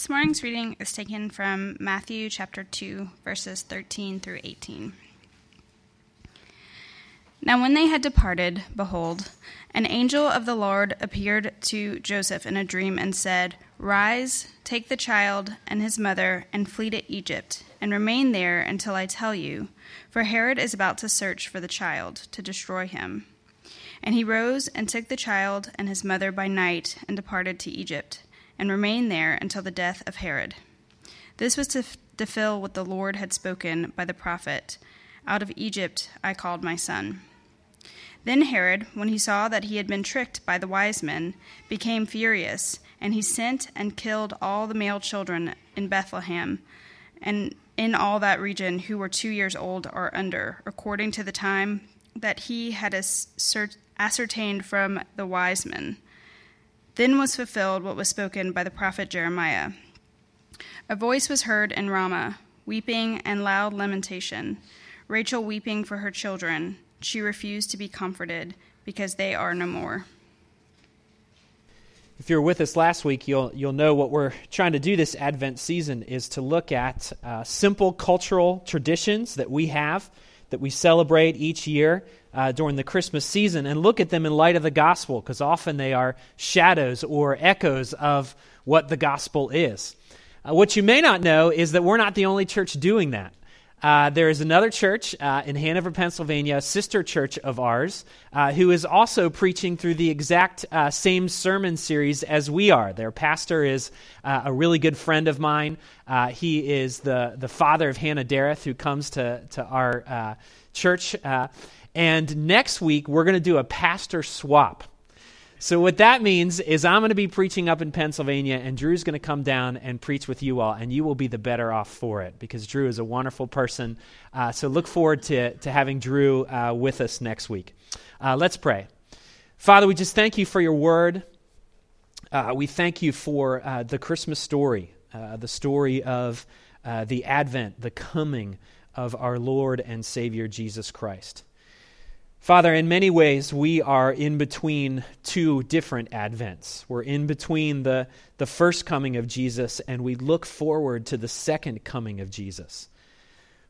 This morning's reading is taken from Matthew chapter 2, verses 13 through 18. Now, when they had departed, behold, an angel of the Lord appeared to Joseph in a dream and said, Rise, take the child and his mother, and flee to Egypt, and remain there until I tell you, for Herod is about to search for the child to destroy him. And he rose and took the child and his mother by night and departed to Egypt and remained there until the death of Herod. This was to fulfill what the Lord had spoken by the prophet Out of Egypt I called my son. Then Herod, when he saw that he had been tricked by the wise men, became furious, and he sent and killed all the male children in Bethlehem and in all that region who were two years old or under, according to the time that he had ascertained from the wise men then was fulfilled what was spoken by the prophet Jeremiah. A voice was heard in Ramah, weeping and loud lamentation, Rachel weeping for her children. She refused to be comforted because they are no more. If you were with us last week, you'll, you'll know what we're trying to do this Advent season is to look at uh, simple cultural traditions that we have, that we celebrate each year, uh, during the Christmas season and look at them in light of the gospel, because often they are shadows or echoes of what the gospel is. Uh, what you may not know is that we're not the only church doing that. Uh, there is another church uh, in Hanover, Pennsylvania, a sister church of ours, uh, who is also preaching through the exact uh, same sermon series as we are. Their pastor is uh, a really good friend of mine. Uh, he is the, the father of Hannah Dareth, who comes to, to our church. And next week, we're going to do a pastor swap. So, what that means is I'm going to be preaching up in Pennsylvania, and Drew's going to come down and preach with you all, and you will be the better off for it because Drew is a wonderful person. Uh, so, look forward to, to having Drew uh, with us next week. Uh, let's pray. Father, we just thank you for your word. Uh, we thank you for uh, the Christmas story, uh, the story of the advent, the coming of our Lord and Savior Jesus Christ. Father, in many ways, we are in between two different Advents. We're in between the, the first coming of Jesus and we look forward to the second coming of Jesus.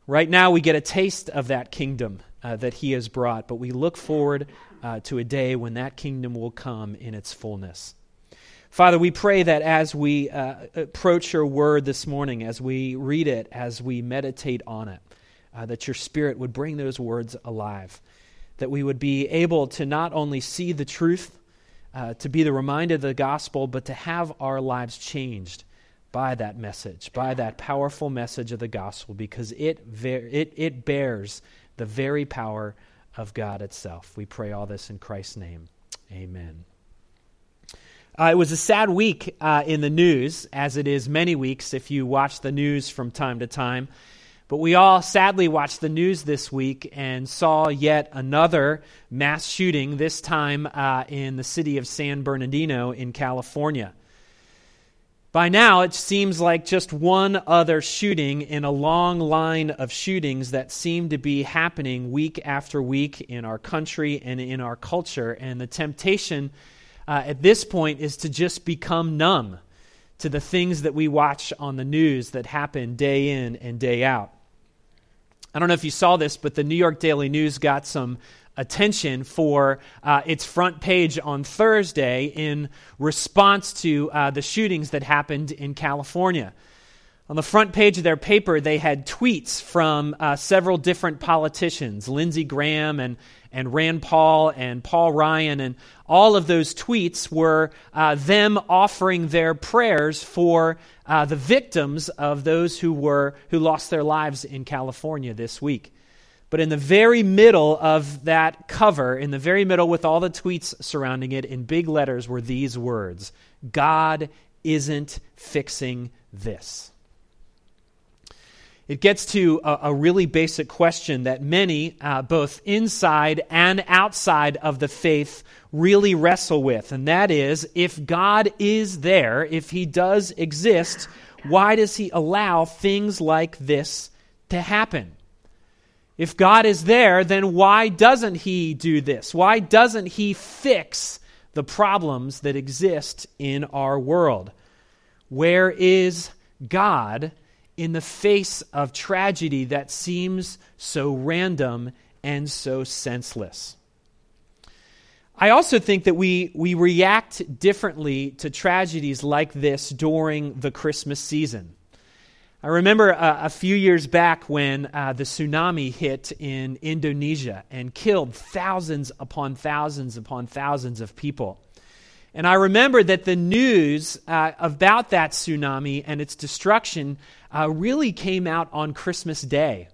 Right now, we get a taste of that kingdom uh, that he has brought, but we look forward uh, to a day when that kingdom will come in its fullness. Father, we pray that as we uh, approach your word this morning, as we read it, as we meditate on it, uh, that your spirit would bring those words alive that we would be able to not only see the truth, uh, to be the reminder of the gospel, but to have our lives changed by that message, by that powerful message of the gospel, because it, it, it bears the very power of God itself. We pray all this in Christ's name. Amen. Uh, it was a sad week uh, in the news, as it is many weeks if you watch the news from time to time. But we all sadly watched the news this week and saw yet another mass shooting, this time uh, in the city of San Bernardino in California. By now, it seems like just one other shooting in a long line of shootings that seem to be happening week after week in our country and in our culture. And the temptation uh, at this point is to just become numb to the things that we watch on the news that happen day in and day out. I don't know if you saw this, but the New York Daily News got some attention for uh, its front page on Thursday in response to uh, the shootings that happened in California. On the front page of their paper, they had tweets from uh, several different politicians Lindsey Graham and, and Rand Paul and Paul Ryan. And all of those tweets were uh, them offering their prayers for uh, the victims of those who were who lost their lives in California this week. But in the very middle of that cover, in the very middle with all the tweets surrounding it, in big letters were these words God isn't fixing this. It gets to a, a really basic question that many, uh, both inside and outside of the faith, really wrestle with, and that is if God is there, if He does exist, why does He allow things like this to happen? If God is there, then why doesn't He do this? Why doesn't He fix the problems that exist in our world? Where is God in the face of tragedy that seems so random and so senseless? I also think that we, we react differently to tragedies like this during the Christmas season. I remember uh, a few years back when uh, the tsunami hit in Indonesia and killed thousands upon thousands upon thousands of people. And I remember that the news uh, about that tsunami and its destruction uh, really came out on Christmas Day.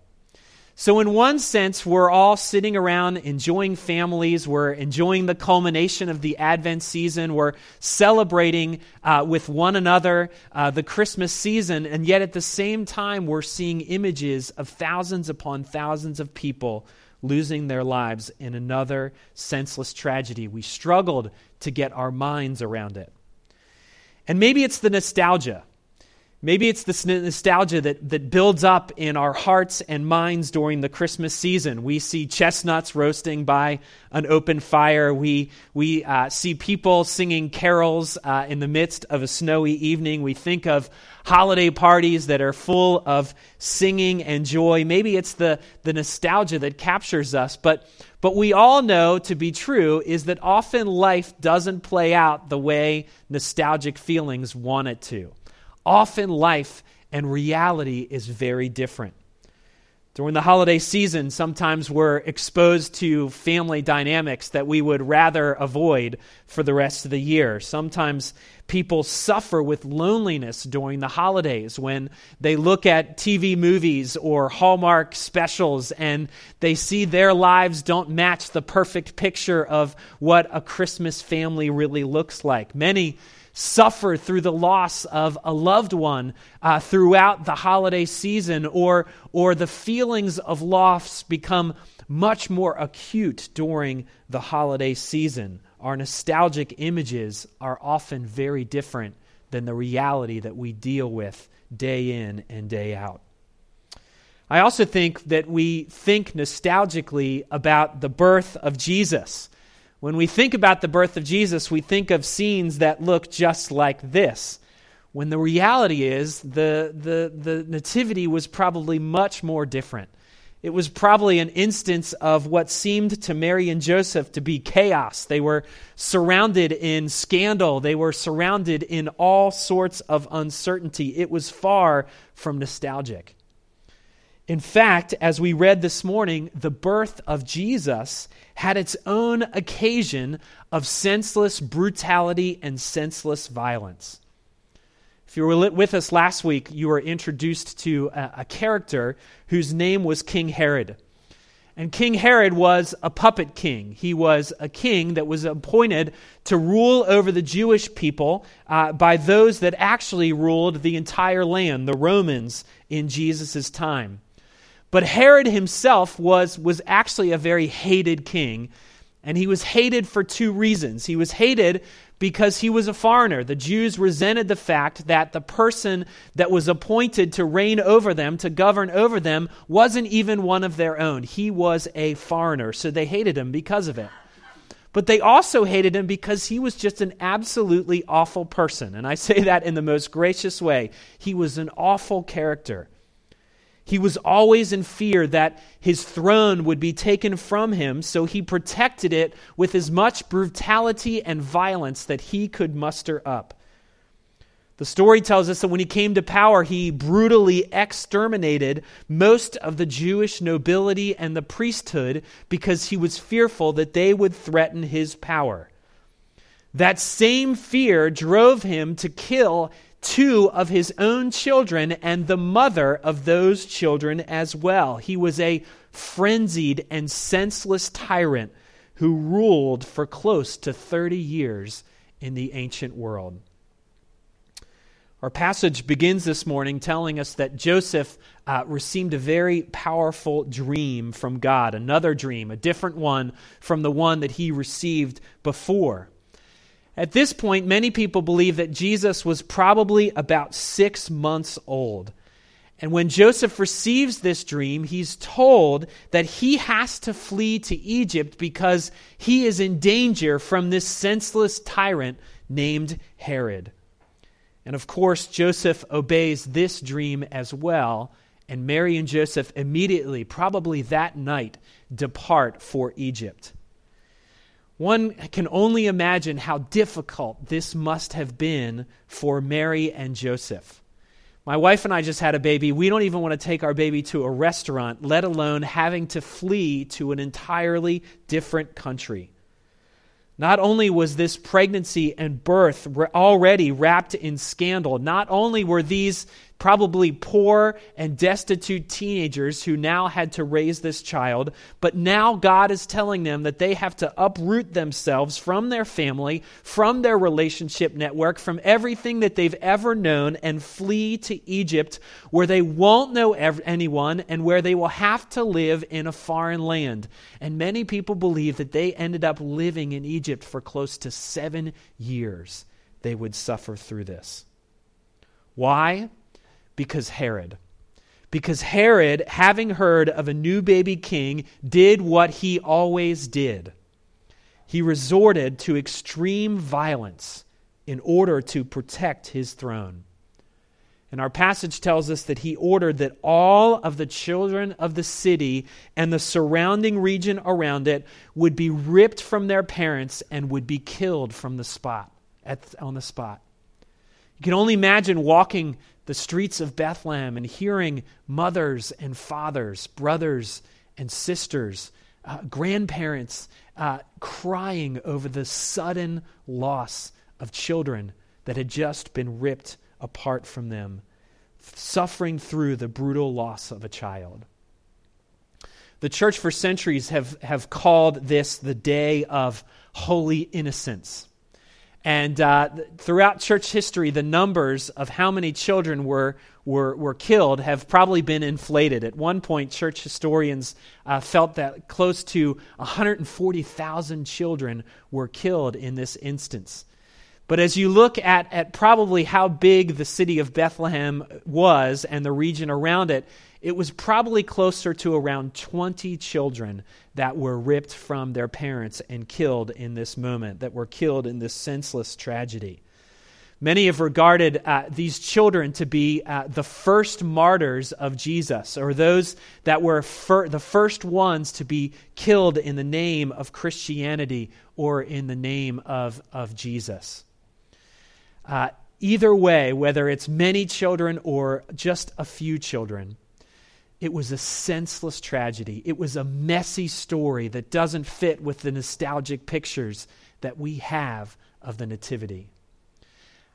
So, in one sense, we're all sitting around enjoying families. We're enjoying the culmination of the Advent season. We're celebrating uh, with one another uh, the Christmas season. And yet, at the same time, we're seeing images of thousands upon thousands of people losing their lives in another senseless tragedy. We struggled to get our minds around it. And maybe it's the nostalgia Maybe it's this nostalgia that, that builds up in our hearts and minds during the Christmas season. We see chestnuts roasting by an open fire. We, we uh, see people singing carols uh, in the midst of a snowy evening. We think of holiday parties that are full of singing and joy. Maybe it's the, the nostalgia that captures us. But, but we all know to be true is that often life doesn't play out the way nostalgic feelings want it to. Often life and reality is very different. During the holiday season, sometimes we're exposed to family dynamics that we would rather avoid for the rest of the year. Sometimes people suffer with loneliness during the holidays when they look at TV movies or Hallmark specials and they see their lives don't match the perfect picture of what a Christmas family really looks like. Many suffer through the loss of a loved one uh, throughout the holiday season, or, or the feelings of loss become much more acute during the holiday season. Our nostalgic images are often very different than the reality that we deal with day in and day out. I also think that we think nostalgically about the birth of Jesus. When we think about the birth of Jesus, we think of scenes that look just like this. When the reality is, the, the, the nativity was probably much more different. It was probably an instance of what seemed to Mary and Joseph to be chaos. They were surrounded in scandal, they were surrounded in all sorts of uncertainty. It was far from nostalgic. In fact, as we read this morning, the birth of Jesus had its own occasion of senseless brutality and senseless violence. If you were with us last week, you were introduced to a, character whose name was King Herod. And King Herod was a puppet king. He was a king that was appointed to rule over the Jewish people uh, by those that actually ruled the entire land, the Romans, in Jesus' time. But Herod himself was, was actually a very hated king, and he was hated for two reasons. He was hated because he was a foreigner. The Jews resented the fact that the person that was appointed to reign over them, to govern over them, wasn't even one of their own. He was a foreigner, so they hated him because of it. But they also hated him because he was just an absolutely awful person. And I say that in the most gracious way. He was an awful character. He was always in fear that his throne would be taken from him, so he protected it with as much brutality and violence that he could muster up. The story tells us that when he came to power, he brutally exterminated most of the Jewish nobility and the priesthood because he was fearful that they would threaten his power. That same fear drove him to kill two of his own children and the mother of those children as well. He was a frenzied and senseless tyrant who ruled for close to 30 years in the ancient world. Our passage begins this morning telling us that Joseph uh, received a very powerful dream from God, another dream, a different one from the one that he received before. At this point, many people believe that Jesus was probably about six months old. And when Joseph receives this dream, he's told that he has to flee to Egypt because he is in danger from this senseless tyrant named Herod. And of course, Joseph obeys this dream as well, and Mary and Joseph immediately, probably that night, depart for Egypt. One can only imagine how difficult this must have been for Mary and Joseph. My wife and I just had a baby. We don't even want to take our baby to a restaurant, let alone having to flee to an entirely different country. Not only was this pregnancy and birth already wrapped in scandal, not only were these probably poor and destitute teenagers who now had to raise this child. But now God is telling them that they have to uproot themselves from their family, from their relationship network, from everything that they've ever known, and flee to Egypt, where they won't know ev- anyone and where they will have to live in a foreign land. And many people believe that they ended up living in Egypt for close to seven years. They would suffer through this. Why? Because Herod. Because Herod, having heard of a new baby king, did what he always did. He resorted to extreme violence in order to protect his throne. And our passage tells us that he ordered that all of the children of the city and the surrounding region around it would be ripped from their parents and would be killed from the spot at, on the spot. You can only imagine walking the streets of Bethlehem and hearing mothers and fathers, brothers and sisters, uh, grandparents uh, crying over the sudden loss of children that had just been ripped apart from them, suffering through the brutal loss of a child. The church for centuries have, have called this the day of holy innocents. And uh, throughout church history, the numbers of how many children were, were, were killed have probably been inflated. At one point, church historians uh, felt that close to 140,000 children were killed in this instance. But as you look at, at probably how big the city of Bethlehem was and the region around it, it was probably closer to around 20 children that were ripped from their parents and killed in this moment, that were killed in this senseless tragedy. Many have regarded uh, these children to be uh, the first martyrs of Jesus, or those that were fir- the first ones to be killed in the name of Christianity or in the name of, of Jesus. Uh, either way, whether it's many children or just a few children, it was a senseless tragedy. It was a messy story that doesn't fit with the nostalgic pictures that we have of the Nativity.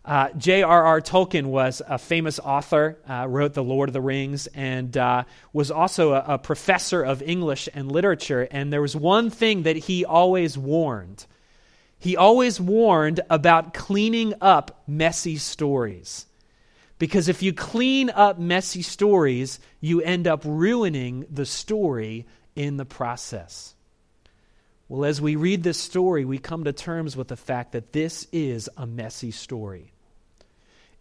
Uh, J.R.R. Tolkien was a famous author, uh, wrote The Lord of the Rings, and uh, was also a, a, professor of English and literature. And there was one thing that he always warned. He always warned about cleaning up messy stories. Because if you clean up messy stories, you end up ruining the story in the process. Well, as we read this story, we come to terms with the fact that this is a messy story.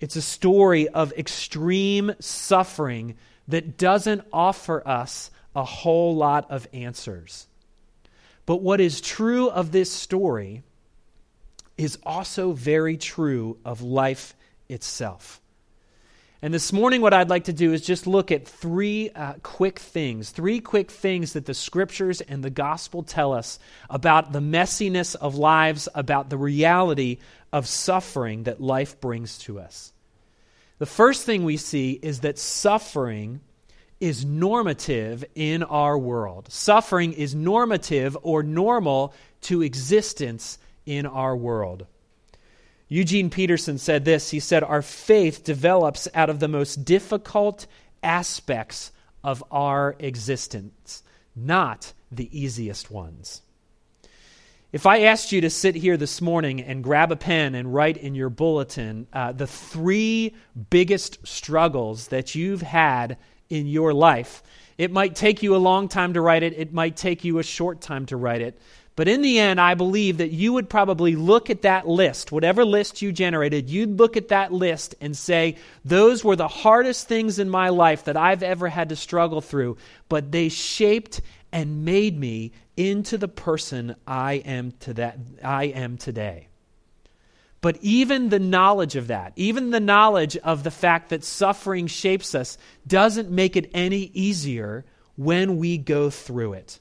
It's a story of extreme suffering that doesn't offer us a whole lot of answers. But what is true of this story is also very true of life itself. And this morning, what I'd like to do is just look at three uh, quick things, three quick things that the scriptures and the gospel tell us about the messiness of lives, about the reality of suffering that life brings to us. The first thing we see is that suffering is normative in our world. Suffering is normative or normal to existence in our world. Eugene Peterson said this He said, Our faith develops out of the most difficult aspects of our existence, not the easiest ones. If I asked you to sit here this morning and grab a pen and write in your bulletin uh, the three biggest struggles that you've had in your life, it might take you a long time to write it, it might take you a short time to write it. But in the end, I believe that you would probably look at that list, whatever list you generated, you'd look at that list and say, those were the hardest things in my life that I've ever had to struggle through, but they shaped and made me into the person I am, to that, I am today. But even the knowledge of that, even the knowledge of the fact that suffering shapes us, doesn't make it any easier when we go through it.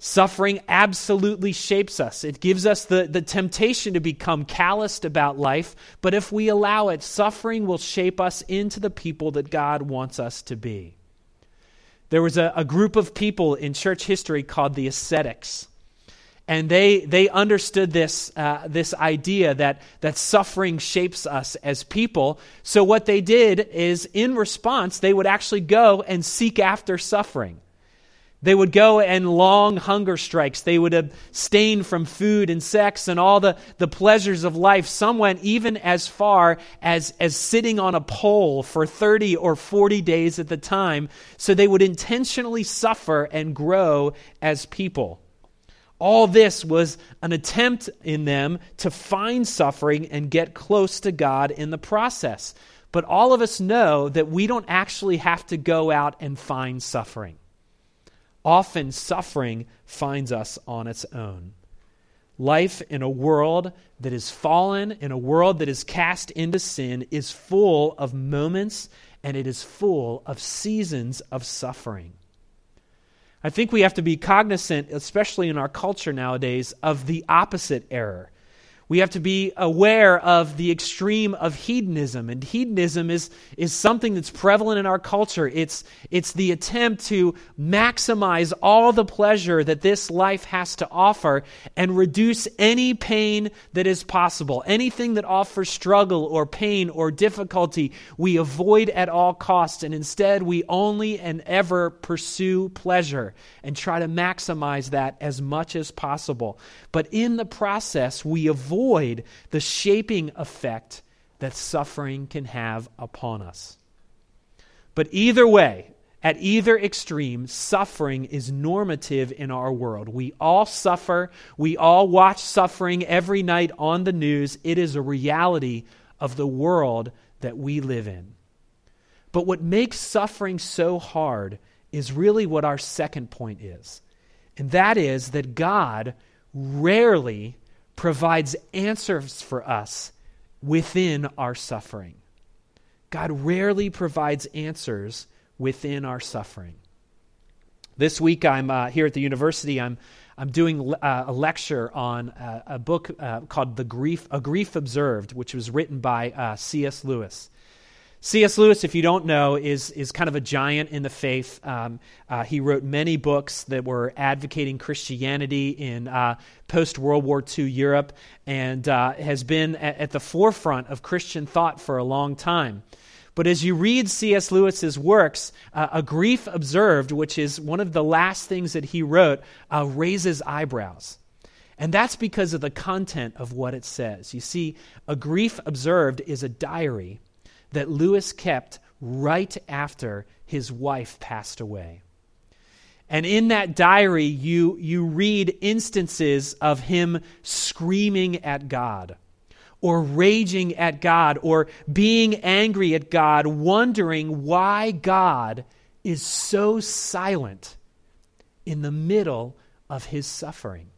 Suffering absolutely shapes us. It gives us the, the temptation to become calloused about life, but if we allow it, suffering will shape us into the people that God wants us to be. There was a, a group of people in church history called the ascetics and they they understood this uh, this idea that that suffering shapes us as people. So what they did is, in response, they would actually go and seek after suffering. They would go and long hunger strikes. They would abstain from food and sex and all the, the pleasures of life. Some went even as far as, as sitting on a pole for 30 or 40 days at the time, so they would intentionally suffer and grow as people. All this was an attempt in them to find suffering and get close to God in the process. But all of us know that we don't actually have to go out and find suffering. Often, suffering finds us on its own. Life in a world that is fallen, in a world that is cast into sin, is full of moments and it is full of seasons of suffering. I think we have to be cognizant, especially in our culture nowadays, of the opposite error we have to be aware of the extreme of hedonism. And hedonism is, is something that's prevalent in our culture. It's, it's the attempt to maximize all the pleasure that this life has to offer and reduce any pain that is possible. Anything that offers struggle or pain or difficulty, we avoid at all costs. And instead, we only and ever pursue pleasure and try to maximize that as much as possible. But in the process, we avoid avoid the shaping effect that suffering can have upon us. But either way, at either extreme, suffering is normative in our world. We all suffer. We all watch suffering every night on the news. It is a reality of the world that we live in. But what makes suffering so hard is really what our second point is. And that is that God rarely provides answers for us within our suffering. God rarely provides answers within our suffering. This week, I'm uh, here at the university. I'm I'm doing uh, a lecture on uh, a book uh, called "The Grief A Grief Observed," which was written by uh, C.S. Lewis. C.S. Lewis, if you don't know, is, is kind of a giant in the faith. Um, uh, he wrote many books that were advocating Christianity in uh, post World War II Europe and uh, has been at, at, the forefront of Christian thought for a long time. But as you read C.S. Lewis's works, uh, A Grief Observed, which is one of the last things that he wrote, uh, raises eyebrows. And that's because of the content of what it says. You see, A Grief Observed is a diary that Lewis kept right after his wife passed away. And in that diary, you, you read instances of him screaming at God, or raging at God, or being angry at God, wondering why God is so silent in the middle of his suffering.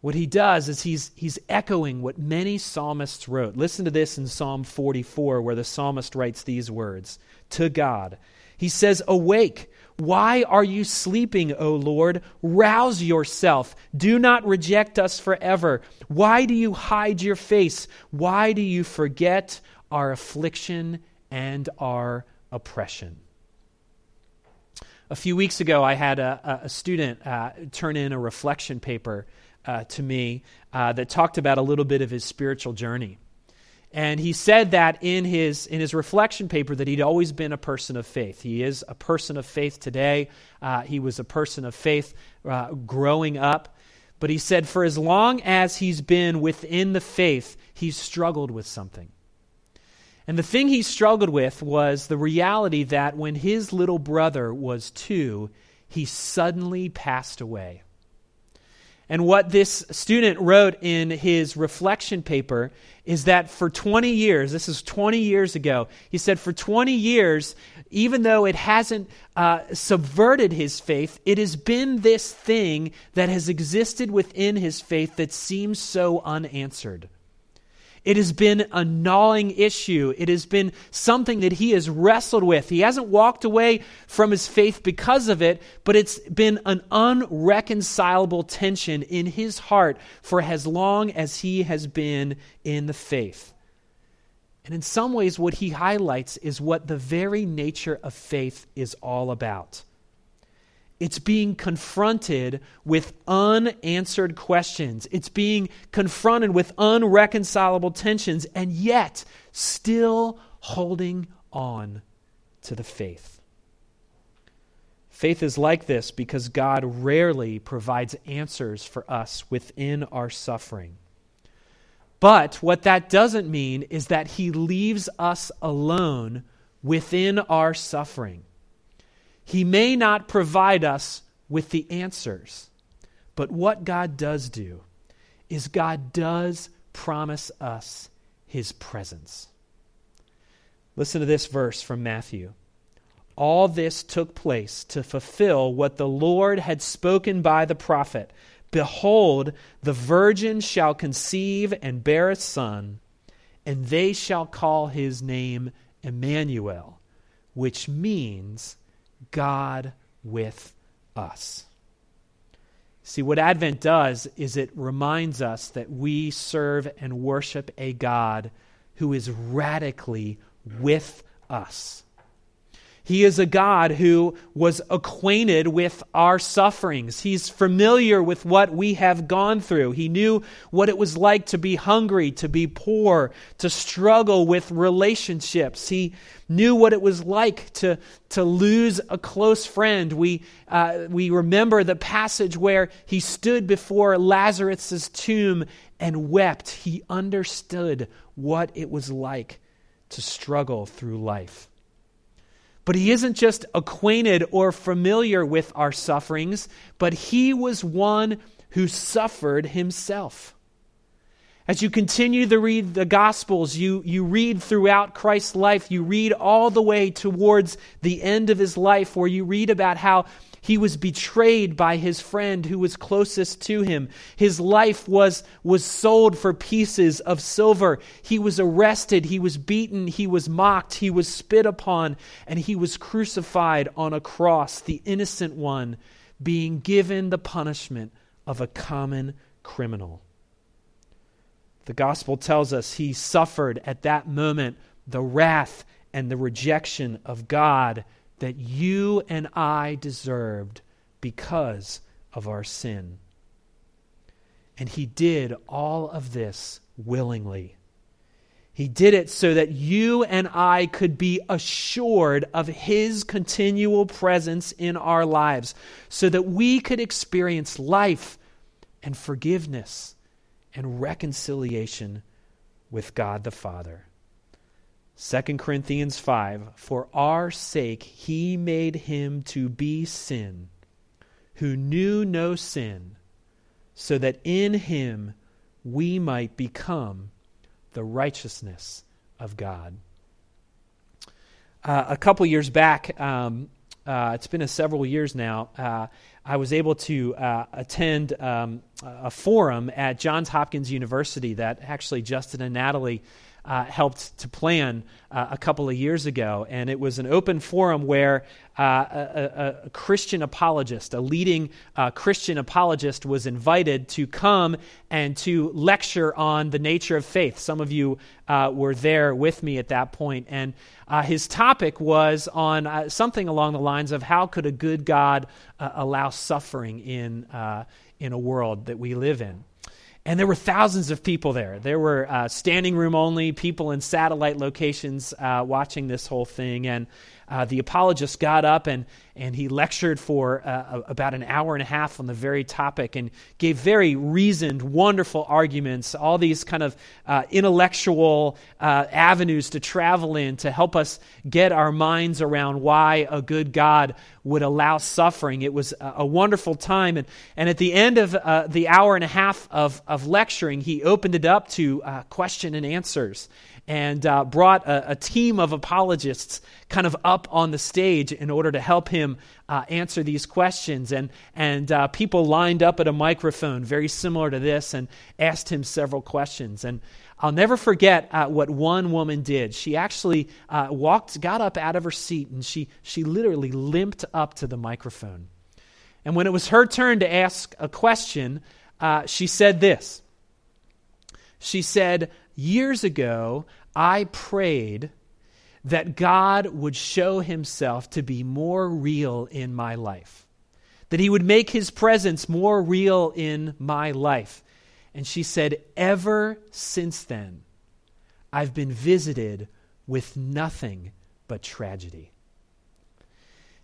What he does is he's, he's echoing what many psalmists wrote. Listen to this in Psalm 44, where the psalmist writes these words to God. He says, Awake. Why are you sleeping, O Lord? Rouse yourself. Do not reject us forever. Why do you hide your face? Why do you forget our affliction and our oppression? A few weeks ago, I had a, a student uh, turn in a reflection paper uh, to me uh, that talked about a little bit of his spiritual journey. And he said that in his, in his reflection paper that he'd always been a person of faith. He is a person of faith today. Uh, he was a person of faith uh, growing up. But he said for as long as he's been within the faith, he's struggled with something. And the thing he struggled with was the reality that when his little brother was two, he suddenly passed away. And what this student wrote in his reflection paper is that for 20 years, this is 20 years ago, he said, for 20 years, even though it hasn't uh, subverted his faith, it has been this thing that has existed within his faith that seems so unanswered. It has been a gnawing issue. It has been something that he has wrestled with. He hasn't walked away from his faith because of it, but it's been an unreconcilable tension in his heart for as long as he has been in the faith. And in some ways, what he highlights is what the very nature of faith is all about. It's being confronted with unanswered questions. It's being confronted with unreconcilable tensions, and yet still holding on to the faith. Faith is like this because God rarely provides answers for us within our suffering. But what that doesn't mean is that He leaves us alone within our suffering. He may not provide us with the answers, but what God does do is God does promise us his presence. Listen to this verse from Matthew. All this took place to fulfill what the Lord had spoken by the prophet Behold, the virgin shall conceive and bear a son, and they shall call his name Emmanuel, which means God with us. See, what Advent does is it reminds us that we serve and worship a God who is radically with us. He is a God who was acquainted with our sufferings. He's familiar with what we have gone through. He knew what it was like to be hungry, to be poor, to struggle with relationships. He knew what it was like to, to lose a close friend. We, uh, we remember the passage where he stood before Lazarus' tomb and wept. He understood what it was like to struggle through life. But he isn't just acquainted or familiar with our sufferings, but he was one who suffered himself. As you continue to read the Gospels, you, you read throughout Christ's life, you read all the way towards the end of his life, where you read about how he was betrayed by his friend who was closest to him. His life was, was sold for pieces of silver. He was arrested. He was beaten. He was mocked. He was spit upon. And he was crucified on a cross, the innocent one being given the punishment of a common criminal. The gospel tells us he suffered at that moment the wrath and the rejection of God that you and I deserved because of our sin. And he did all of this willingly. He did it so that you and I could be assured of His continual presence in our lives, so that we could experience life and forgiveness and reconciliation with God the Father. 2 Corinthians 5 For our sake he made him to be sin, who knew no sin, so that in him we might become the righteousness of God. Uh, a couple years back, um, uh, it's been a several years now, uh, I was able to uh, attend um, a forum at Johns Hopkins University that actually Justin and Natalie uh, helped to plan uh, a couple of years ago. And it was an open forum where uh, a, a, Christian apologist, a leading uh, Christian apologist, was invited to come and to lecture on the nature of faith. Some of you uh, were there with me at that point. And uh, his topic was on something along the lines of how could a good God allow suffering in, in a world that we live in? And there were thousands of people there. There were uh, standing room only people in satellite locations uh, watching this whole thing. And uh, the apologist got up and, and he lectured for uh, about an hour and a half on the very topic and gave very reasoned, wonderful arguments, all these kind of uh, intellectual uh, avenues to travel in to help us get our minds around why a good God would allow suffering. It was a, a wonderful time. And, and at the end of uh, the hour and a half of, of lecturing, he opened it up to uh, question and answers and uh, brought a, a, team of apologists kind of up on the stage in order to help him uh, answer these questions. And, and uh, people lined up at a microphone very similar to this and asked him several questions. And I'll never forget uh, what one woman did. She actually uh, walked, got up out of her seat, and she, she literally limped up to the microphone. And when it was her turn to ask a question, uh, she said this. She said, Years ago, I prayed that God would show himself to be more real in my life, that he would make his presence more real in my life. And she said, Ever since then, I've been visited with nothing but tragedy.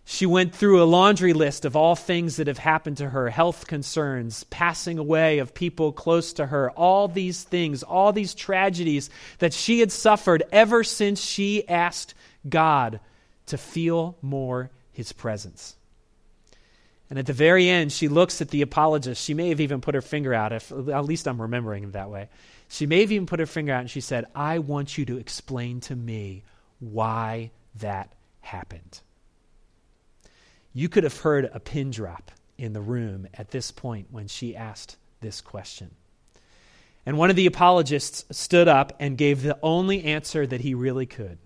She went through a laundry list of all things that have happened to her health concerns, passing away of people close to her, all these things, all these tragedies that she had suffered ever since she asked God to feel more his presence. And at the very end, she looks at the apologist. She may have even put her finger out, if at least I'm remembering it that way. She may have even put her finger out and she said, I want you to explain to me why that happened. You could have heard a pin drop in the room at this point when she asked this question. And one of the apologists stood up and gave the only answer that he really could.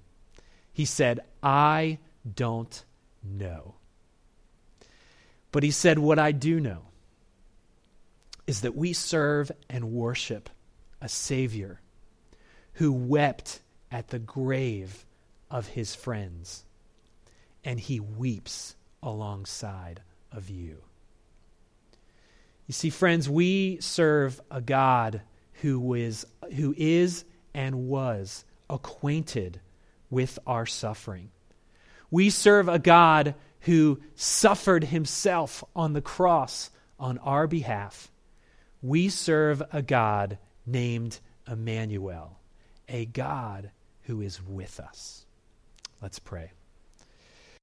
He said, I don't know. But he said, What I do know is that we serve and worship a Savior who wept at the grave of his friends, and he weeps alongside of you. You see, friends, we serve a God who is, who is and was acquainted with our suffering. We serve a God who suffered himself on the cross on our behalf. We serve a God named Emmanuel, a God who is with us. Let's pray.